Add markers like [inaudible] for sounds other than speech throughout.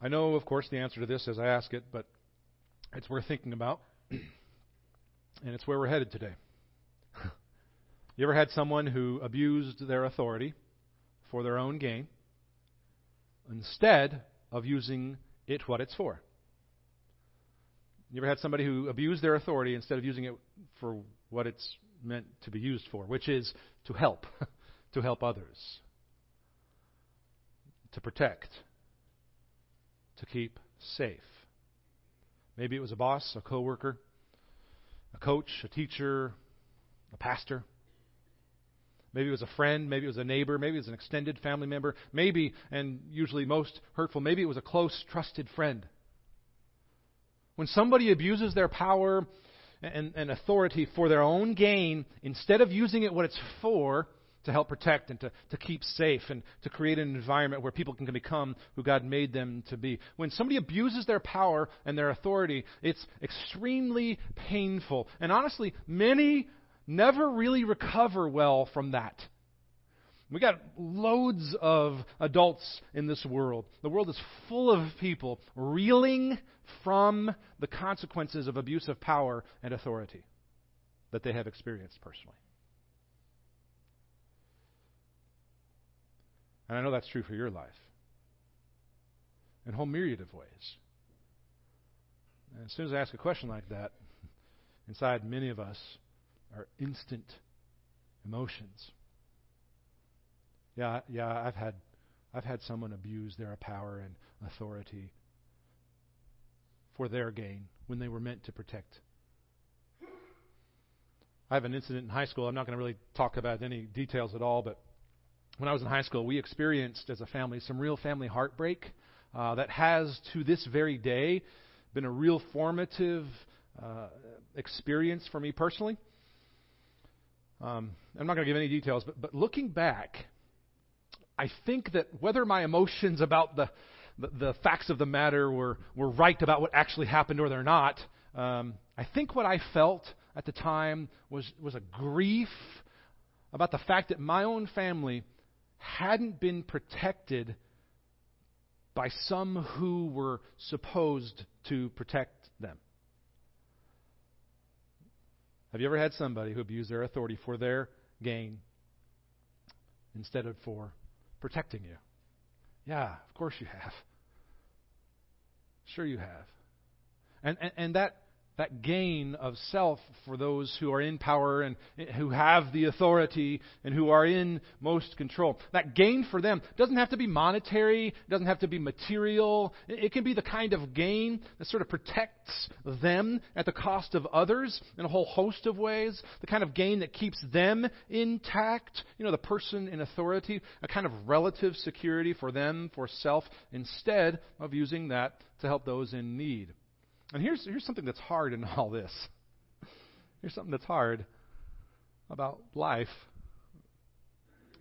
I know, of course, the answer to this as I ask it, but it's worth thinking about. and it's where we're headed today. you ever had someone who abused their authority for their own gain instead of using it what it's for? You ever had somebody who abused their authority instead of using it for what it's meant to be used for, which is to help, [laughs] to help others, to protect, to keep safe? Maybe it was a boss, a coworker, a coach, a teacher, a pastor. Maybe it was a friend, maybe it was a neighbor, maybe it was an extended family member, maybe, and usually most hurtful, maybe it was a close, trusted friend. When somebody abuses their power and, and authority for their own gain, instead of using it what it's for, to help protect and to, to keep safe and to create an environment where people can become who God made them to be. When somebody abuses their power and their authority, it's extremely painful. And honestly, many never really recover well from that. We got loads of adults in this world. The world is full of people reeling from the consequences of abuse of power and authority that they have experienced personally. And I know that's true for your life in a whole myriad of ways. And as soon as I ask a question like that, [laughs] inside many of us are instant emotions. Yeah, yeah, I've had I've had someone abuse their power and authority for their gain when they were meant to protect. I have an incident in high school. I'm not going to really talk about any details at all, but when I was in high school, we experienced as a family some real family heartbreak uh, that has, to this very day, been a real formative uh, experience for me personally. Um, I'm not going to give any details, but, but looking back, I think that whether my emotions about the, the, the facts of the matter were, were right about what actually happened or they're not, um, I think what I felt at the time was, was a grief about the fact that my own family hadn't been protected by some who were supposed to protect them. Have you ever had somebody who abused their authority for their gain instead of for protecting you? Yeah, of course you have. Sure you have. And, and, and that that gain of self for those who are in power and who have the authority and who are in most control. That gain for them doesn't have to be monetary, doesn't have to be material. It can be the kind of gain that sort of protects them at the cost of others in a whole host of ways. The kind of gain that keeps them intact. You know, the person in authority, a kind of relative security for them, for self, instead of using that to help those in need. And here's, here's something that's hard in all this. Here's something that's hard about life.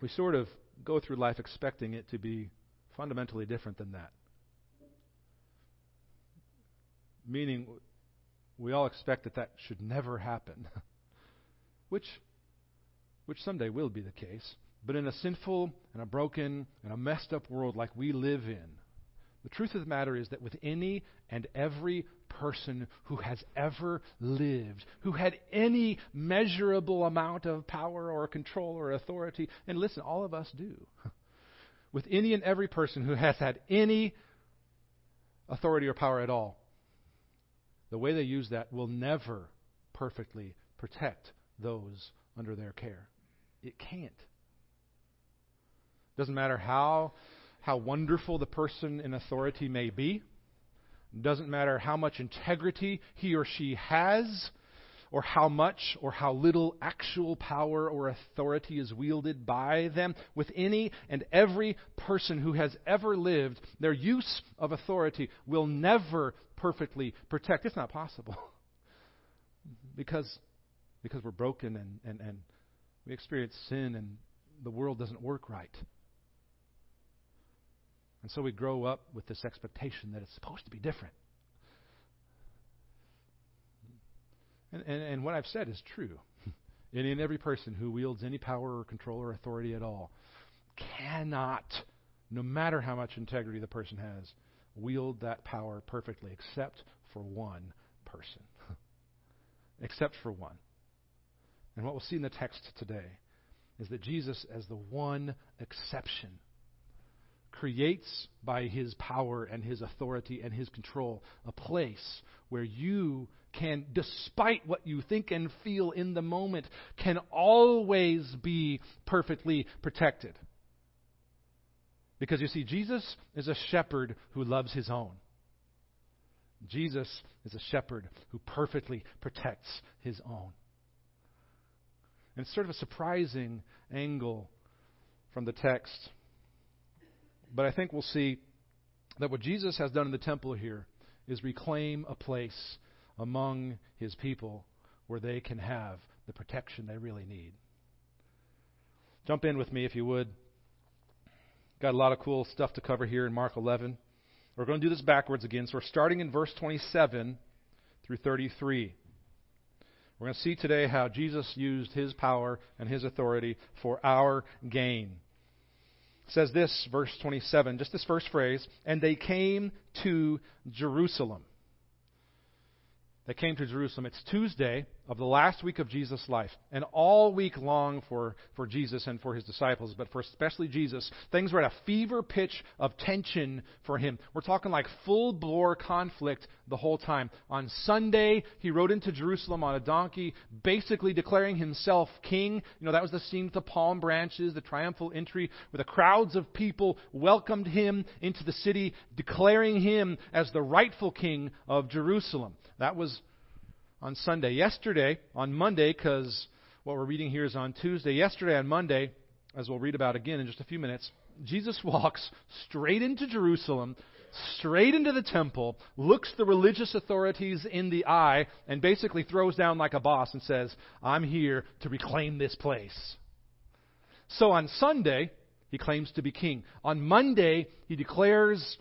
We sort of go through life expecting it to be fundamentally different than that. Meaning, we all expect that that should never happen, [laughs] which, which someday will be the case. But in a sinful and a broken and a messed up world like we live in, the truth of the matter is that with any and every person who has ever lived, who had any measurable amount of power or control or authority, and listen, all of us do. [laughs] With any and every person who has had any authority or power at all, the way they use that will never perfectly protect those under their care. It can't. Doesn't matter how how wonderful the person in authority may be. Doesn't matter how much integrity he or she has, or how much or how little actual power or authority is wielded by them. With any and every person who has ever lived, their use of authority will never perfectly protect. It's not possible. [laughs] because, because we're broken and, and, and we experience sin and the world doesn't work right. And so we grow up with this expectation that it's supposed to be different. And, and, and what I've said is true. [laughs] And every person who wields any power or control or authority at all cannot, no matter how much integrity the person has, wield that power perfectly, except for one person. [laughs] except for one. And what we'll see in the text today is that Jesus, as the one exception, creates by his power and his authority and his control a place where you can, despite what you think and feel in the moment, can always be perfectly protected. Because you see, Jesus is a shepherd who loves his own. Jesus is a shepherd who perfectly protects his own. And it's sort of a surprising angle from the text. But I think we'll see that what Jesus has done in the temple here is reclaim a place among his people where they can have the protection they really need. Jump in with me if you would. Got a lot of cool stuff to cover here in Mark 11. We're going to do this backwards again. So we're starting in verse 27 through 33. We're going to see today how Jesus used his power and his authority for our gain. Says this, verse 27, just this first phrase, and they came to Jerusalem. They came to Jerusalem. It's Tuesday of the last week of Jesus' life. And all week long for, for Jesus and for his disciples, but for especially Jesus, things were at a fever pitch of tension for him. We're talking like full bore conflict the whole time. On Sunday, he rode into Jerusalem on a donkey, basically declaring himself king. You know, that was the scene with the palm branches, the triumphal entry, where the crowds of people welcomed him into the city, declaring him as the rightful king of Jerusalem. That was on Sunday. Yesterday, on Monday, because what we're reading here is on Tuesday, yesterday on Monday, as we'll read about again in just a few minutes, Jesus [laughs] walks straight into Jerusalem, straight into the temple, looks the religious authorities in the eye, and basically throws down like a boss and says, I'm here to reclaim this place. So on Sunday, he claims to be king. On Monday, he declares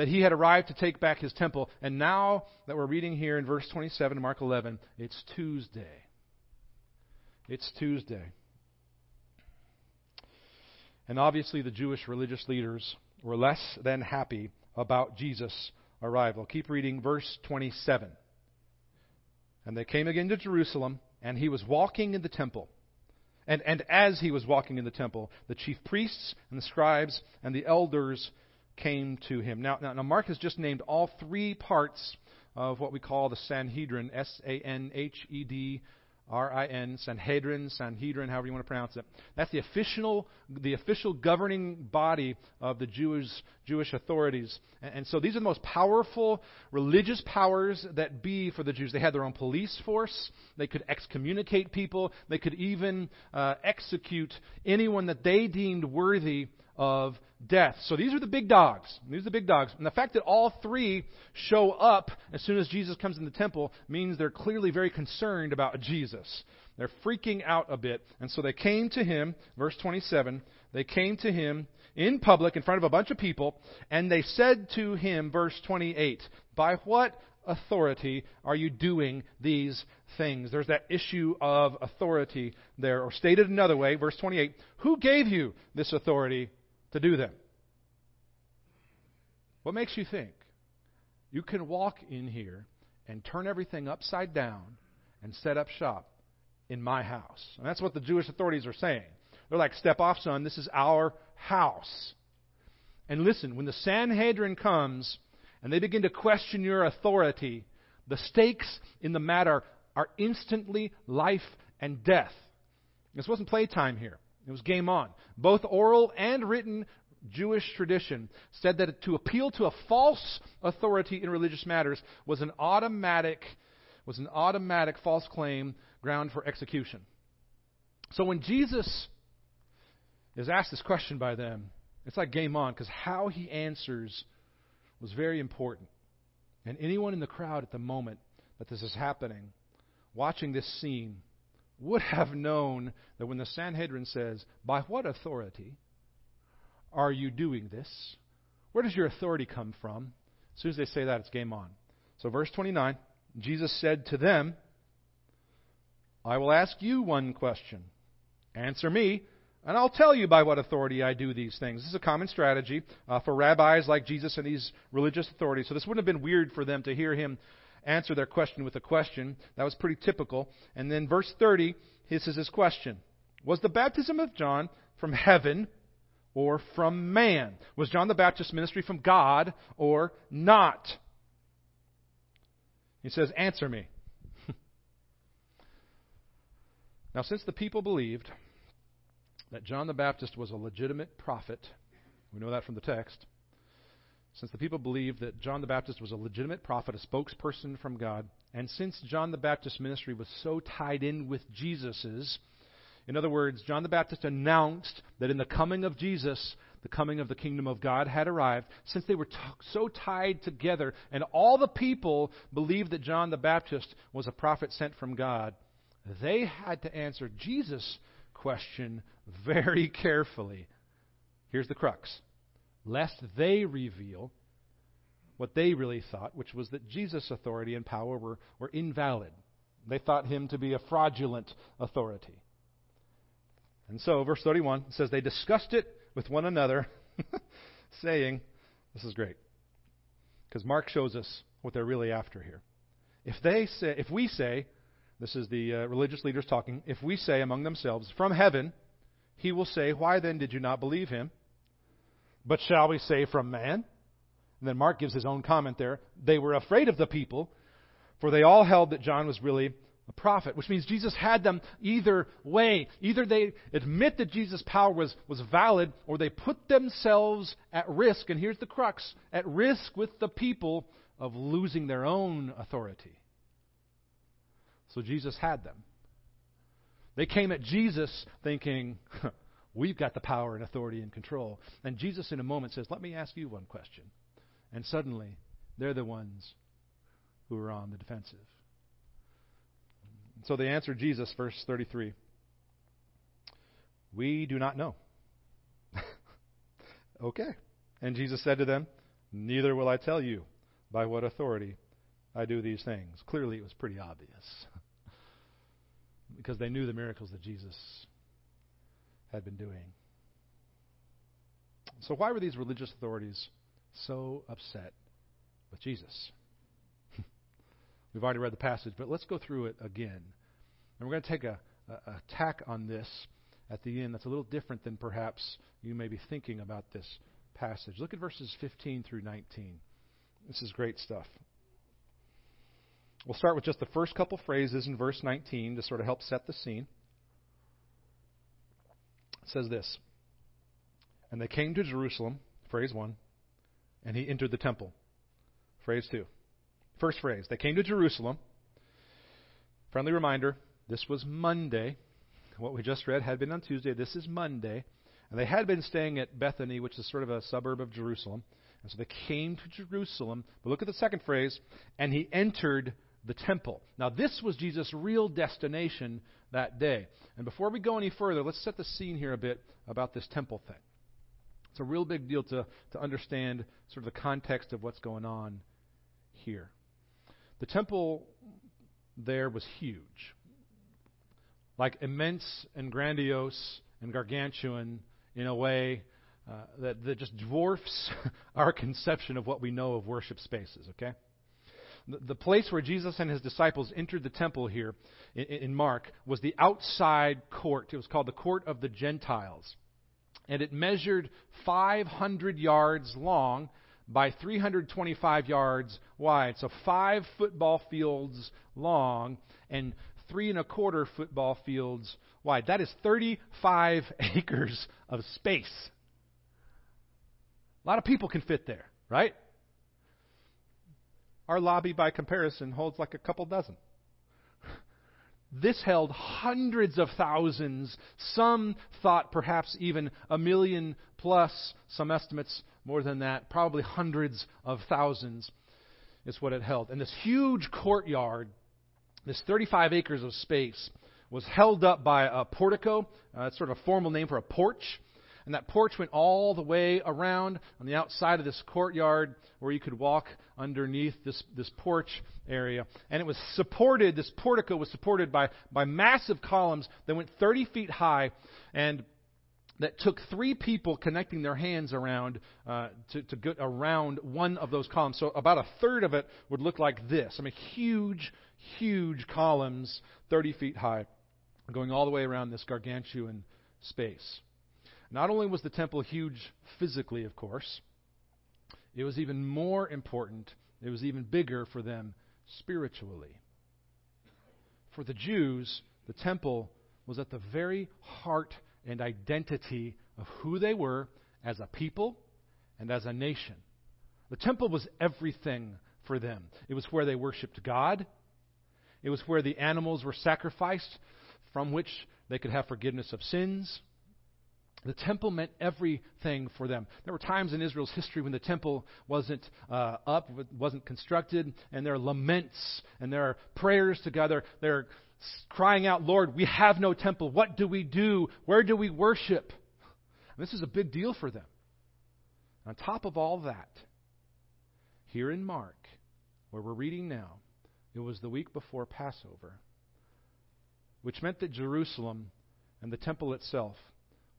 that he had arrived to take back his temple. And now that we're reading here in verse 27 of Mark 11, it's Tuesday. It's Tuesday. And obviously, the Jewish religious leaders were less than happy about Jesus' arrival. Keep reading verse 27. And they came again to Jerusalem, and he was walking in the temple. And, and as he was walking in the temple, the chief priests and the scribes and the elders came to him. Now, now, now Mark has just named all three parts of what we call the Sanhedrin, S A N H E D R I N, Sanhedrin, Sanhedrin, however you want to pronounce it. That's the official, the official governing body of the Jewish, Jewish authorities. And, and, so these are the most powerful religious powers that be for the Jews. They had their own police force. They could excommunicate people. They could even uh, execute anyone that they deemed worthy of death. So these are the big dogs. These are the big dogs. And the fact that all three show up as soon as Jesus comes in the temple means they're clearly very concerned about Jesus. They're freaking out a bit. And so they came to him, verse 27, they came to him in public in front of a bunch of people, and they said to him, verse 28, By what authority are you doing these things? There's that issue of authority there. Or stated another way, verse 28, Who gave you this authority to do them. What makes you think you can walk in here and turn everything upside down and set up shop in my house? And that's what the Jewish authorities are saying. They're like, step off, son, this is our house. And listen, when the Sanhedrin comes and they begin to question your authority, the stakes in the matter are instantly life and death. This wasn't playtime here. It was game on. Both oral and written Jewish tradition said that to appeal to a false authority in religious matters was an automatic was an automatic false claim ground for execution. So when Jesus is asked this question by them, it's like game on because how he answers was very important. And anyone in the crowd at the moment that this is happening, watching this scene, would have known that when the Sanhedrin says, By what authority are you doing this? Where does your authority come from? As soon as they say that, it's game on. So, verse 29 Jesus said to them, I will ask you one question. Answer me. and I'll tell you by what authority I do these things. This is a common strategy uh, for rabbis like Jesus and these religious authorities. So this wouldn't have been weird for them to hear him answer their question with a question. That was pretty typical. And then verse 30, this is his question. Was the baptism of John from heaven or from man? Was John the Baptist's ministry from God or not? He says, Answer me. [laughs] now, since the people believed that John the Baptist was a legitimate prophet. We know that from the text. Since the people believed that John the Baptist was a legitimate prophet, a spokesperson from God, and since John the Baptist's ministry was so tied in with Jesus's, in other words, John the Baptist announced that in the coming of Jesus, the coming of the kingdom of God had arrived. Since they were t- so tied together, and all the people believed that John the Baptist was a prophet sent from God, they had to answer Jesus' question very carefully. Here's the crux lest they reveal what they really thought, which was that Jesus' authority and power were, were invalid. They thought him to be a fraudulent authority. And so, verse 31 says, They discussed it with one another, [laughs] saying, This is great. Because Mark shows us what they're really after here. If, they say, if we say, this is the uh, religious leaders talking, if we say among themselves, From heaven, he will say, Why then did you not believe him? But shall we say from man? And then Mark gives his own comment there. They were afraid of the people, for they all held that John was really a prophet, which means Jesus had them either way. Either they admit that Jesus' power was, was valid, or they put themselves at risk, and here's the crux at risk with the people of losing their own authority. So Jesus had them. They came at Jesus thinking, [laughs] we've got the power and authority and control. And Jesus, in a moment, says, Let me ask you one question. And suddenly, they're the ones who are on the defensive. So they answered Jesus, verse 33 We do not know. [laughs] okay. And Jesus said to them, Neither will I tell you by what authority I do these things. Clearly, it was pretty obvious [laughs] because they knew the miracles that Jesus had been doing. So, why were these religious authorities so upset with Jesus? [laughs] We've already read the passage, but let's go through it again. And we're going to take a, a, a tack on this at the end that's a little different than perhaps you may be thinking about this passage. Look at verses 15 through 19. This is great stuff. We'll start with just the first couple phrases in verse 19 to sort of help set the scene. Says this And they came to Jerusalem, phrase 1, and he entered the temple. Phrase 2. First phrase, they came to Jerusalem. Friendly reminder, this was Monday. What we just read had been on Tuesday. This is Monday. And they had been staying at Bethany, which is sort of a suburb of Jerusalem. And so they came to Jerusalem. But look at the second phrase, and he entered the temple. Now, this was Jesus' real destination that day. And before we go any further, let's set the scene here a bit about this temple thing. It's a real big deal to, to understand sort of the context of what's going on here. The temple there was huge, like immense and grandiose and gargantuan in a way uh, that, that just dwarfs [laughs] our conception of what we know of worship spaces, okay? The place where Jesus and his disciples entered the temple here in, Mark was the outside court. It was called the Court of the Gentiles. And it measured 500 yards long by 325 yards wide. So five football fields long and three and a quarter football fields wide. That is 35 [laughs] acres of space. A lot of people can fit there, right? Our lobby, by comparison, holds like a couple dozen. This held hundreds of thousands. Some thought perhaps even a million plus. Some estimates more than that. Probably hundreds of thousands is what it held. And this huge courtyard, this 35 acres of space, was held up by a portico. Uh, it's sort of a formal name for a porch. And that porch went all the way around on the outside of this courtyard where you could walk underneath this, this porch area. And it was supported, this portico was supported by, by massive columns that went 30 feet high. And that took three people connecting their hands around uh, to, to get around one of those columns. So about a third of it would look like this. I mean, huge, huge columns, 30 feet high, going all the way around this gargantuan space. Not only was the temple huge physically, of course, it was even more important, it was even bigger for them spiritually. For the Jews, the temple was at the very heart and identity of who they were as a people and as a nation. The temple was everything for them. It was where they worshiped God. It was where the animals were sacrificed from which they could have forgiveness of sins. The temple meant everything for them. There were times in Israel's history when the temple wasn't uh, up, wasn't constructed, and there are laments and there are prayers together. They're crying out, Lord, we have no temple. What do we do? Where do we worship? And this is a big deal for them. On top of all that, here in Mark, where we're reading now, it was the week before Passover, which meant that Jerusalem and the temple itself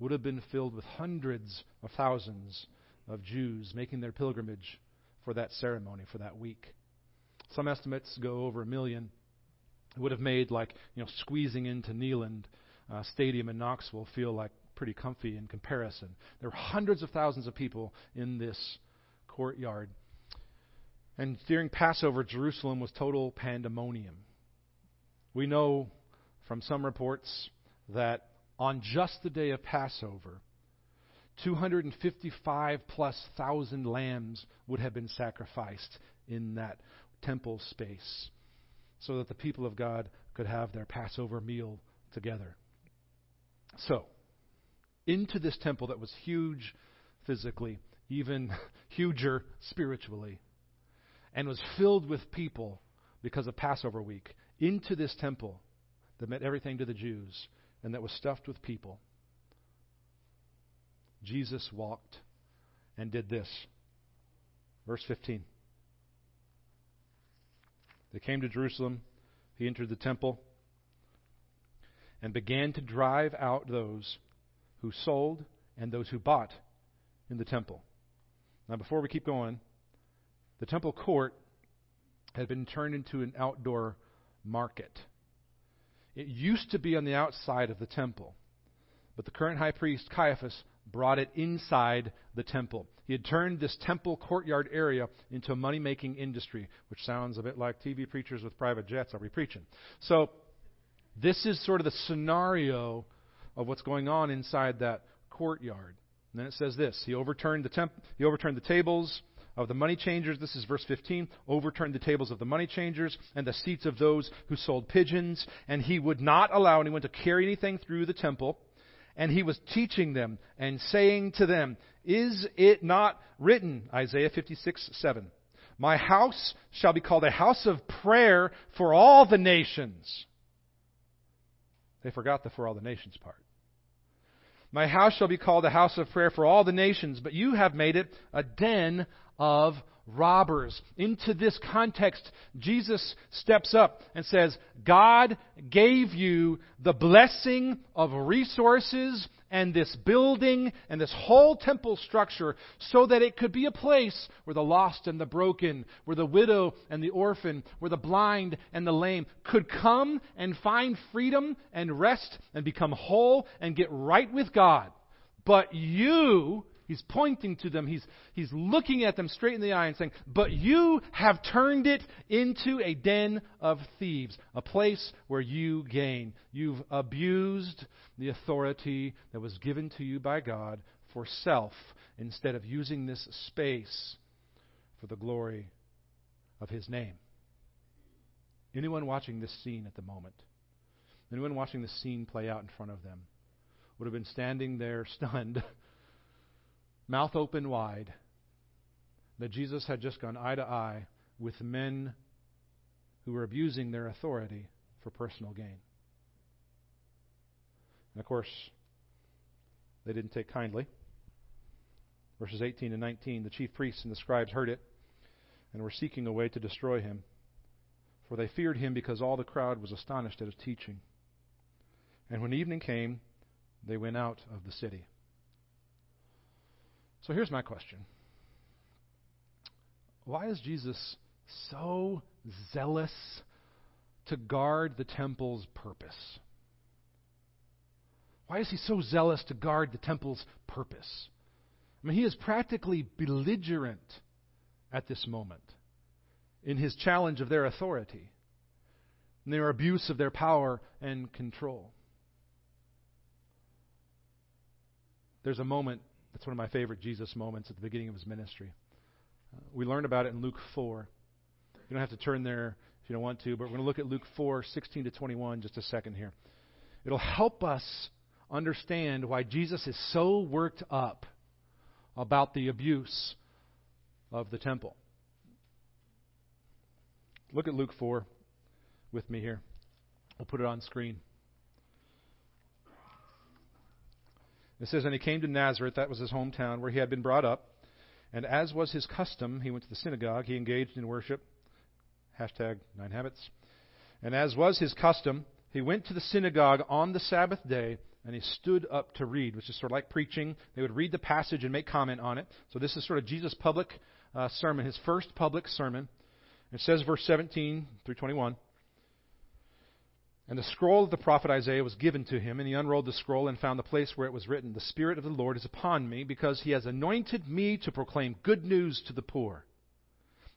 would have been filled with hundreds of thousands of Jews making their pilgrimage for that ceremony, for that week. Some estimates go over a million. It would have made like you know squeezing into Neyland uh, Stadium in Knoxville feel like pretty comfy in comparison. There were hundreds of thousands of people in this courtyard. And during Passover, Jerusalem was total pandemonium. We know from some reports that on just the day of Passover, 255 plus thousand lambs would have been sacrificed in that temple space so that the people of God could have their Passover meal together. So, into this temple that was huge physically, even [laughs] huger spiritually, and was filled with people because of Passover week, into this temple that meant everything to the Jews and that was stuffed with people, Jesus walked and did this. Verse 15. They came to Jerusalem. He entered the temple and began to drive out those who sold and those who bought in the temple. Now, before we keep going, the temple court had been turned into an outdoor market. It used to be on the outside of the temple, but the current high priest, Caiaphas, brought it inside the temple. He had turned this temple courtyard area into a money making industry, which sounds a bit like TV preachers with private jets. Are we preaching? So, this is sort of the scenario of what's going on inside that courtyard. And then it says this He overturned the, temp- he overturned the tables of the money changers. This is verse 15. Overturned the tables of the money changers and the seats of those who sold pigeons. And he would not allow anyone to carry anything through the temple and he was teaching them and saying to them, Is it not written, Isaiah 56, 7, My house shall be called a house of prayer for all the nations. They forgot the for all the nations part. My house shall be called a house of prayer for all the nations, but you have made it a den of robbers. Into this context, Jesus steps up and says, God gave you the blessing of resources and this building and this whole temple structure so that it could be a place where the lost and the broken, where the widow and the orphan, where the blind and the lame could come and find freedom and rest and become whole and get right with God. But you He's pointing to them. He's, he's looking at them straight in the eye and saying, But you have turned it into a den of thieves, a place where you gain. You've abused the authority that was given to you by God for self instead of using this space for the glory of His name. Anyone watching this scene at the moment, anyone watching this scene play out in front of them, would have been standing there [laughs] stunned mouth open wide, that Jesus had just gone eye to eye with men who were abusing their authority for personal gain. And of course, they didn't take kindly. Verses 18 and 19 The chief priests and the scribes heard it and were seeking a way to destroy him, for they feared him because all the crowd was astonished at his teaching. And when evening came, they went out of the city. So here's my question Why is Jesus so zealous to guard the temple's purpose? Why is he so zealous to guard the temple's purpose? I mean, he is practically belligerent at this moment in his challenge of their authority and their abuse of their power and control. There's a moment that's one of my favorite Jesus moments at the beginning of his ministry. Uh, we learn about it in Luke 4. You don't have to turn there if you don't want to, but we're going to look at Luke 4, 16 to 21, just a second here. It'll help us understand why Jesus is so worked up about the abuse of the temple. Look at Luke 4 with me here. We'll put it on screen. It says, And he came to Nazareth, that was his hometown, where he had been brought up. And as was his custom, he went to the synagogue. He engaged in worship. Hashtag nine habits. And as was his custom, he went to the synagogue on the Sabbath day and he stood up to read, which is sort of like preaching. They would read the passage and make comment on it. So this is sort of Jesus' public uh, sermon, his first public sermon. It says, verse 17 through 21. And the scroll of the prophet Isaiah was given to him, and he unrolled the scroll and found the place where it was written, The Spirit of the Lord is upon me, because he has anointed me to proclaim good news to the poor.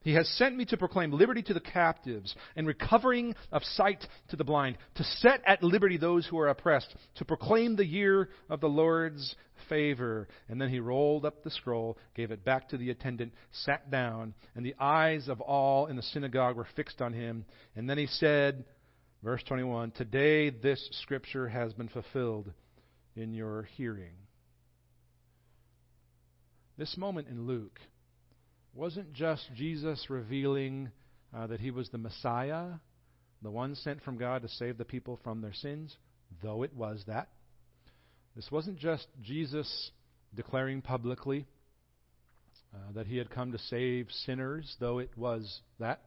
He has sent me to proclaim liberty to the captives and recovering of sight to the blind, to set at liberty those who are oppressed, to proclaim the year of the Lord's favor. And then he rolled up the scroll, gave it back to the attendant, sat down, and the eyes of all in the synagogue were fixed on him. And then he said, Verse 21 Today this scripture has been fulfilled in your hearing. This moment in Luke wasn't just Jesus revealing uh, that he was the Messiah, the one sent from God to save the people from their sins, though it was that. This wasn't just Jesus declaring publicly uh, that he had come to save sinners, though it was that.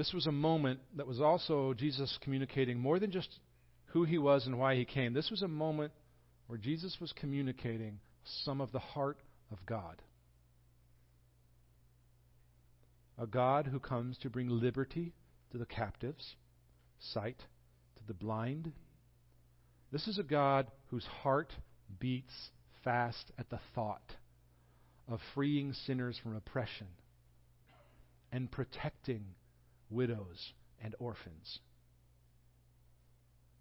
This was a moment that was also Jesus communicating more than just who he was and why he came. This was a moment where Jesus was communicating some of the heart of God. A God who comes to bring liberty to the captives, sight to the blind. This is a God whose heart beats fast at the thought of freeing sinners from oppression and protecting widows, and orphans.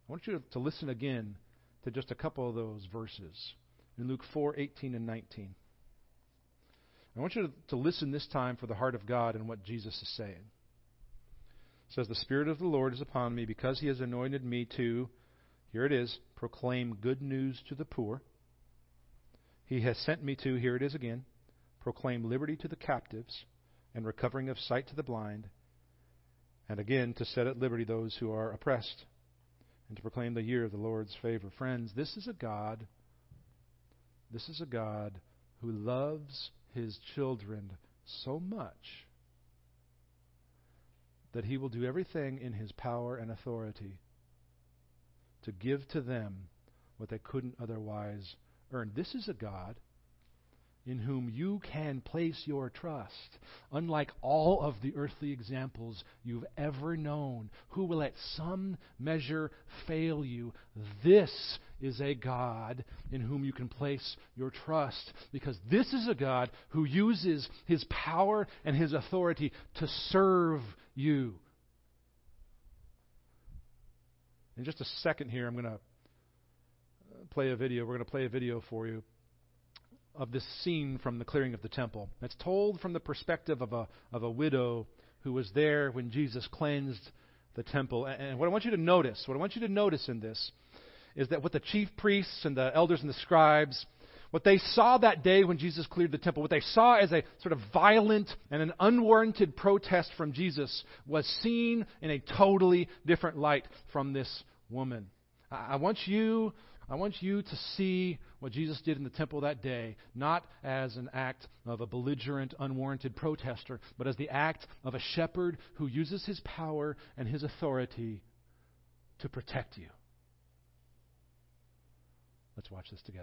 I want you to listen again to just a couple of those verses in Luke 4 18 and 19. I want you to, listen this time for the heart of God and what Jesus is saying. It says, The Spirit of the Lord is upon me because he has anointed me to, here it is, proclaim good news to the poor. He has sent me to, here it is again, proclaim liberty to the captives and recovering of sight to the blind and again to set at liberty those who are oppressed, and to proclaim the year of the Lord's favor. Friends, this is a God, this is a God who loves his children so much that he will do everything in his power and authority to give to them what they couldn't otherwise earn. This is a God in whom you can place your trust, unlike all of the earthly examples you've ever known, who will at some measure fail you. This is a God in whom you can place your trust, because this is a God who uses his power and his authority to serve you. In just a second here, I'm going to uh, play a video. We're going to play a video for you of this scene from the clearing of the temple. It's told from the perspective of a, of a widow who was there when Jesus cleansed the temple. And what I want you to notice, what I want you to notice in this, is that what the chief priests and the elders and the scribes, what they saw that day when Jesus cleared the temple, what they saw as a sort of violent and an unwarranted protest from Jesus, was seen in a totally different light from this woman. I want you I want you to see what Jesus did in the temple that day, not as an act of a belligerent, unwarranted protester, but as the act of a shepherd who uses his power and his authority to protect you. Let's watch this together.